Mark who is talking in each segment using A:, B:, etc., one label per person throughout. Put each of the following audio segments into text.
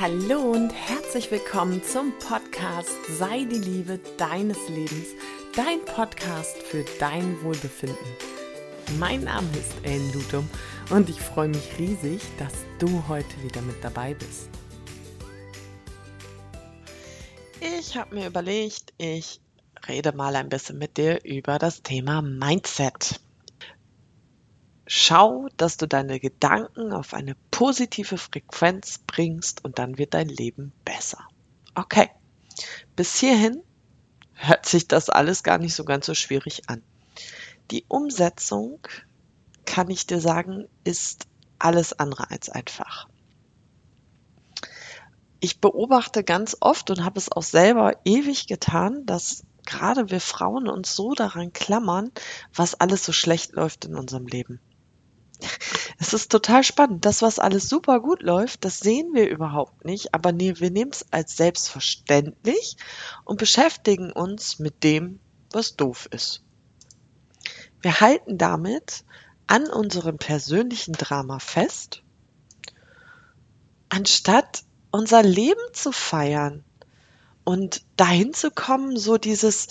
A: Hallo und herzlich willkommen zum Podcast Sei die Liebe deines Lebens, dein Podcast für dein Wohlbefinden. Mein Name ist Ellen Lutum und ich freue mich riesig, dass du heute wieder mit dabei bist. Ich habe mir überlegt, ich rede mal ein bisschen mit dir über das Thema Mindset. Schau, dass du deine Gedanken auf eine positive Frequenz bringst und dann wird dein Leben besser. Okay, bis hierhin hört sich das alles gar nicht so ganz so schwierig an. Die Umsetzung, kann ich dir sagen, ist alles andere als einfach. Ich beobachte ganz oft und habe es auch selber ewig getan, dass gerade wir Frauen uns so daran klammern, was alles so schlecht läuft in unserem Leben. Es ist total spannend. Das, was alles super gut läuft, das sehen wir überhaupt nicht, aber nee, wir nehmen es als selbstverständlich und beschäftigen uns mit dem, was doof ist. Wir halten damit an unserem persönlichen Drama fest, anstatt unser Leben zu feiern und dahin zu kommen, so dieses,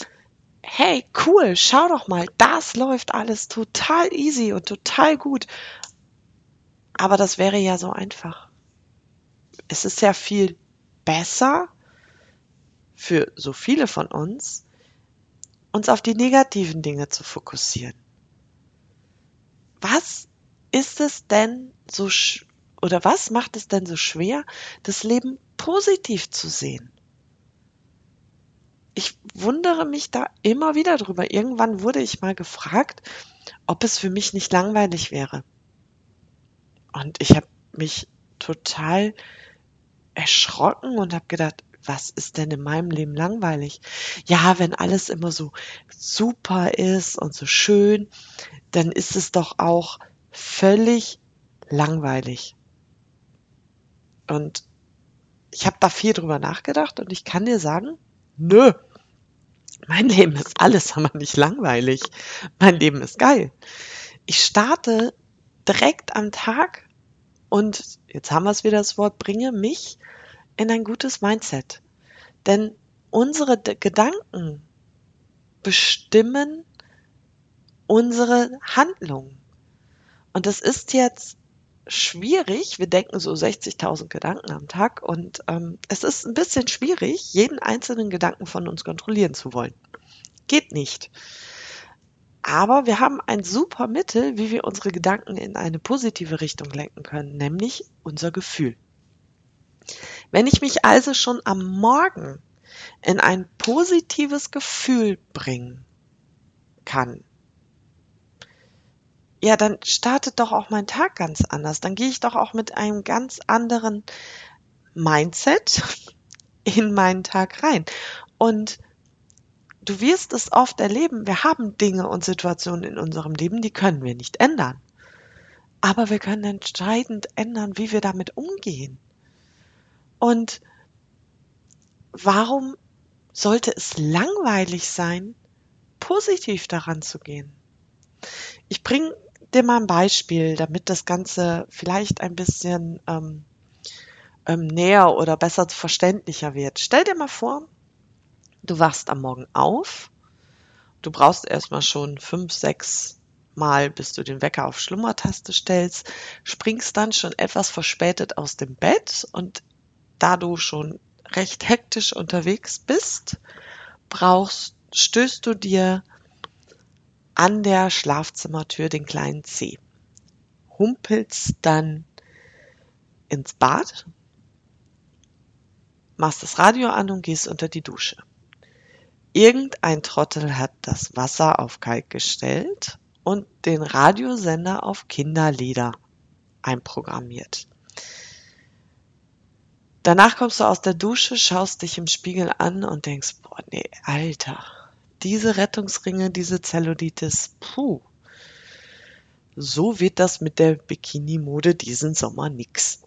A: hey, cool, schau doch mal, das läuft alles total easy und total gut. Aber das wäre ja so einfach. Es ist ja viel besser für so viele von uns, uns auf die negativen Dinge zu fokussieren. Was ist es denn so, oder was macht es denn so schwer, das Leben positiv zu sehen? Ich wundere mich da immer wieder drüber. Irgendwann wurde ich mal gefragt, ob es für mich nicht langweilig wäre. Und ich habe mich total erschrocken und habe gedacht, was ist denn in meinem Leben langweilig? Ja, wenn alles immer so super ist und so schön, dann ist es doch auch völlig langweilig. Und ich habe da viel drüber nachgedacht und ich kann dir sagen, nö, mein Leben ist alles aber nicht langweilig. Mein Leben ist geil. Ich starte direkt am Tag und jetzt haben wir es wieder das Wort, bringe mich in ein gutes Mindset. Denn unsere Gedanken bestimmen unsere Handlung. Und das ist jetzt schwierig. Wir denken so 60.000 Gedanken am Tag und ähm, es ist ein bisschen schwierig, jeden einzelnen Gedanken von uns kontrollieren zu wollen. Geht nicht. Aber wir haben ein super Mittel, wie wir unsere Gedanken in eine positive Richtung lenken können, nämlich unser Gefühl. Wenn ich mich also schon am Morgen in ein positives Gefühl bringen kann, ja, dann startet doch auch mein Tag ganz anders. Dann gehe ich doch auch mit einem ganz anderen Mindset in meinen Tag rein. Und du wirst es oft erleben, wir haben Dinge und Situationen in unserem Leben, die können wir nicht ändern. Aber wir können entscheidend ändern, wie wir damit umgehen. Und warum sollte es langweilig sein, positiv daran zu gehen? Ich bringe dir mal ein Beispiel, damit das Ganze vielleicht ein bisschen ähm, ähm, näher oder besser verständlicher wird. Stell dir mal vor, du wachst am Morgen auf, du brauchst erstmal schon fünf, sechs Mal, bis du den Wecker auf Schlummertaste stellst, springst dann schon etwas verspätet aus dem Bett und da du schon recht hektisch unterwegs bist, brauchst, stößt du dir an der Schlafzimmertür den kleinen Zeh. Humpelst dann ins Bad, machst das Radio an und gehst unter die Dusche. Irgendein Trottel hat das Wasser auf kalt gestellt und den Radiosender auf Kinderlieder einprogrammiert. Danach kommst du aus der Dusche, schaust dich im Spiegel an und denkst, boah, nee, Alter, diese Rettungsringe, diese Zellulitis, puh. So wird das mit der Bikini-Mode diesen Sommer nix.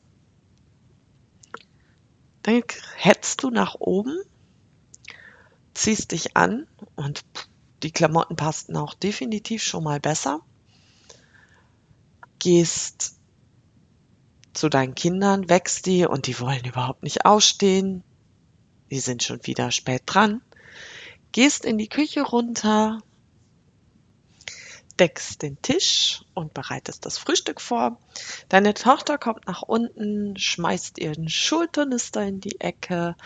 A: Dann hetzt du nach oben, ziehst dich an und die Klamotten passten auch definitiv schon mal besser. Gehst zu deinen Kindern, wächst die und die wollen überhaupt nicht ausstehen. Die sind schon wieder spät dran. Gehst in die Küche runter, deckst den Tisch und bereitest das Frühstück vor. Deine Tochter kommt nach unten, schmeißt ihren Schulternister in die Ecke,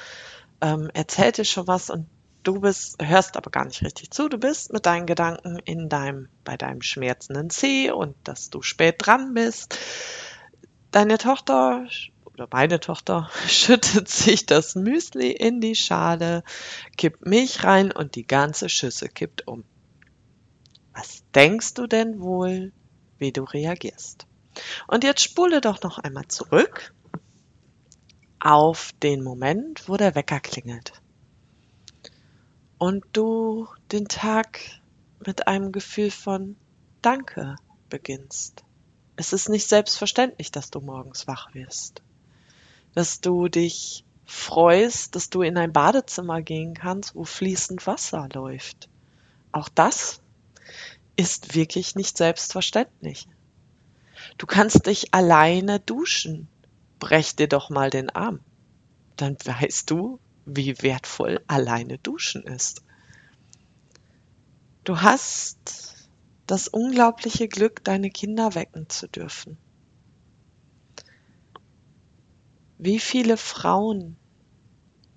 A: ähm, erzählt dir schon was und du bist, hörst aber gar nicht richtig zu. Du bist mit deinen Gedanken in deinem, bei deinem schmerzenden Zeh und dass du spät dran bist. Deine Tochter oder meine Tochter schüttet sich das Müsli in die Schale, kippt Milch rein und die ganze Schüssel kippt um. Was denkst du denn wohl, wie du reagierst? Und jetzt spule doch noch einmal zurück auf den Moment, wo der Wecker klingelt. Und du den Tag mit einem Gefühl von Danke beginnst. Es ist nicht selbstverständlich, dass du morgens wach wirst. Dass du dich freust, dass du in ein Badezimmer gehen kannst, wo fließend Wasser läuft. Auch das ist wirklich nicht selbstverständlich. Du kannst dich alleine duschen. Brech dir doch mal den Arm. Dann weißt du, wie wertvoll alleine duschen ist. Du hast das unglaubliche Glück, deine Kinder wecken zu dürfen. Wie viele Frauen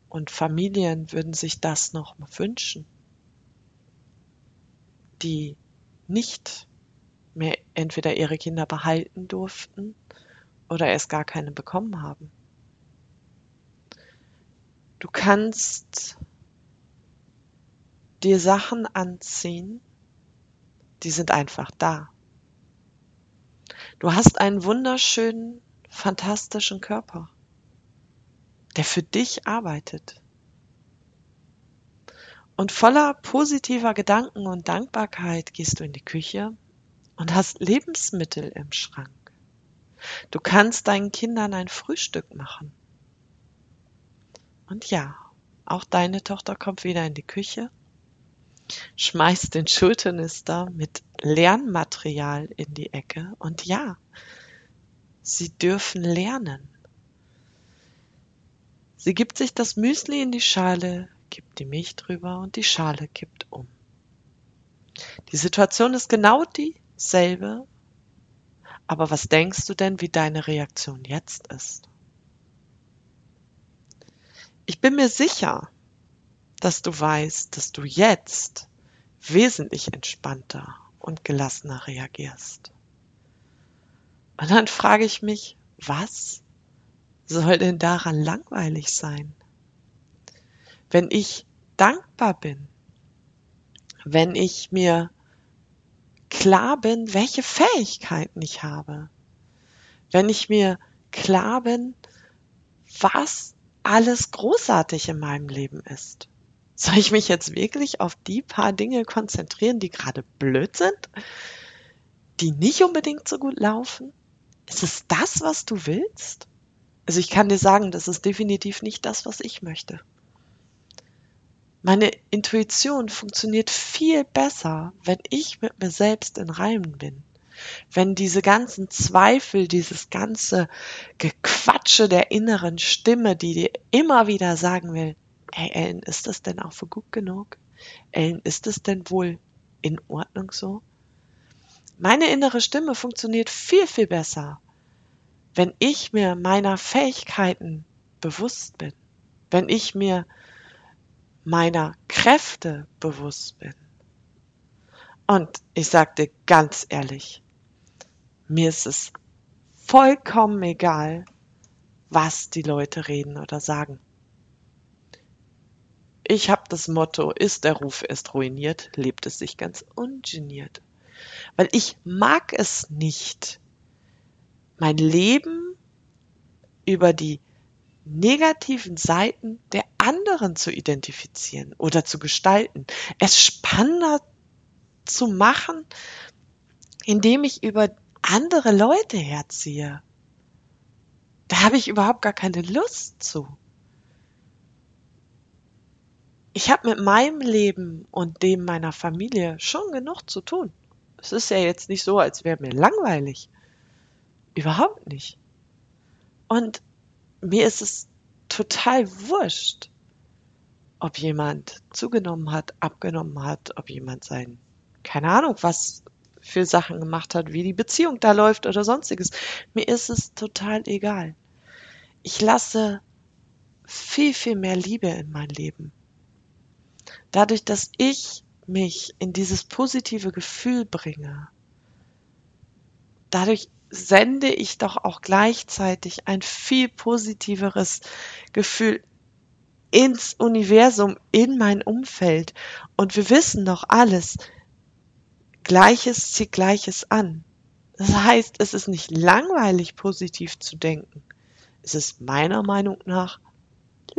A: und Familien würden sich das noch wünschen, die nicht mehr entweder ihre Kinder behalten durften oder erst gar keine bekommen haben. Du kannst dir Sachen anziehen, die sind einfach da. Du hast einen wunderschönen, fantastischen Körper, der für dich arbeitet. Und voller positiver Gedanken und Dankbarkeit gehst du in die Küche und hast Lebensmittel im Schrank. Du kannst deinen Kindern ein Frühstück machen. Und ja, auch deine Tochter kommt wieder in die Küche, schmeißt den Schulternister mit Lernmaterial in die Ecke und ja, sie dürfen lernen. Sie gibt sich das Müsli in die Schale, gibt die Milch drüber und die Schale kippt um. Die Situation ist genau dieselbe, aber was denkst du denn, wie deine Reaktion jetzt ist? Ich bin mir sicher, dass du weißt, dass du jetzt wesentlich entspannter und gelassener reagierst. Und dann frage ich mich, was soll denn daran langweilig sein? Wenn ich dankbar bin, wenn ich mir klar bin, welche Fähigkeiten ich habe, wenn ich mir klar bin, was alles großartig in meinem Leben ist. Soll ich mich jetzt wirklich auf die paar Dinge konzentrieren, die gerade blöd sind? Die nicht unbedingt so gut laufen? Ist es das, was du willst? Also ich kann dir sagen, das ist definitiv nicht das, was ich möchte. Meine Intuition funktioniert viel besser, wenn ich mit mir selbst in Reimen bin wenn diese ganzen Zweifel, dieses ganze Gequatsche der inneren Stimme, die dir immer wieder sagen will, hey Ellen, ist das denn auch für gut genug? Ellen, ist es denn wohl in Ordnung so? Meine innere Stimme funktioniert viel, viel besser, wenn ich mir meiner Fähigkeiten bewusst bin, wenn ich mir meiner Kräfte bewusst bin. Und ich sag dir ganz ehrlich, mir ist es vollkommen egal, was die Leute reden oder sagen. Ich habe das Motto, ist der Ruf erst ruiniert, lebt es sich ganz ungeniert. Weil ich mag es nicht, mein Leben über die negativen Seiten der anderen zu identifizieren oder zu gestalten. Es spannender zu machen, indem ich über andere Leute herziehe. Da habe ich überhaupt gar keine Lust zu. Ich habe mit meinem Leben und dem meiner Familie schon genug zu tun. Es ist ja jetzt nicht so, als wäre mir langweilig. Überhaupt nicht. Und mir ist es total wurscht, ob jemand zugenommen hat, abgenommen hat, ob jemand sein, keine Ahnung, was für Sachen gemacht hat, wie die Beziehung da läuft oder sonstiges. Mir ist es total egal. Ich lasse viel, viel mehr Liebe in mein Leben. Dadurch, dass ich mich in dieses positive Gefühl bringe, dadurch sende ich doch auch gleichzeitig ein viel positiveres Gefühl ins Universum, in mein Umfeld. Und wir wissen doch alles, Gleiches zieht Gleiches an. Das heißt, es ist nicht langweilig, positiv zu denken. Es ist meiner Meinung nach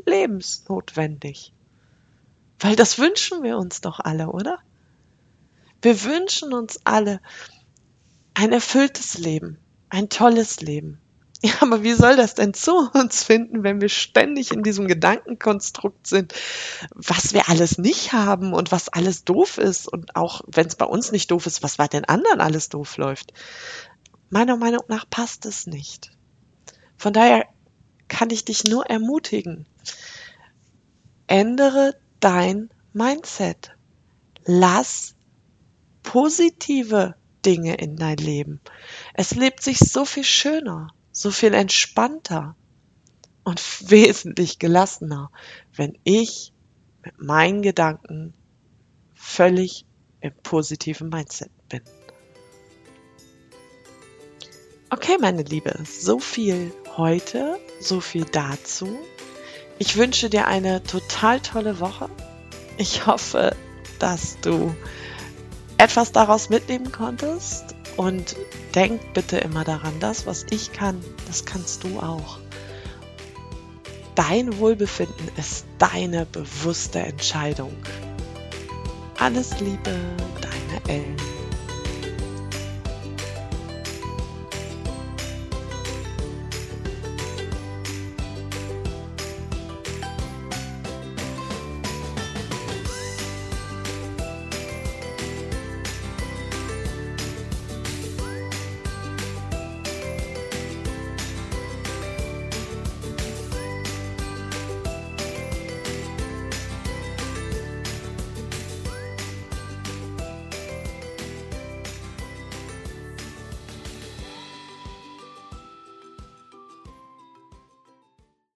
A: lebensnotwendig. Weil das wünschen wir uns doch alle, oder? Wir wünschen uns alle ein erfülltes Leben, ein tolles Leben. Ja, aber wie soll das denn zu uns finden, wenn wir ständig in diesem Gedankenkonstrukt sind, was wir alles nicht haben und was alles doof ist und auch wenn es bei uns nicht doof ist, was bei den anderen alles doof läuft? Meiner Meinung nach passt es nicht. Von daher kann ich dich nur ermutigen. Ändere dein Mindset. Lass positive Dinge in dein Leben. Es lebt sich so viel schöner so viel entspannter und wesentlich gelassener, wenn ich mit meinen Gedanken völlig im positiven Mindset bin. Okay, meine Liebe, so viel heute, so viel dazu. Ich wünsche dir eine total tolle Woche. Ich hoffe, dass du etwas daraus mitnehmen konntest und denk bitte immer daran, das, was ich kann, das kannst du auch. Dein Wohlbefinden ist deine bewusste Entscheidung. Alles Liebe, deine Ellen.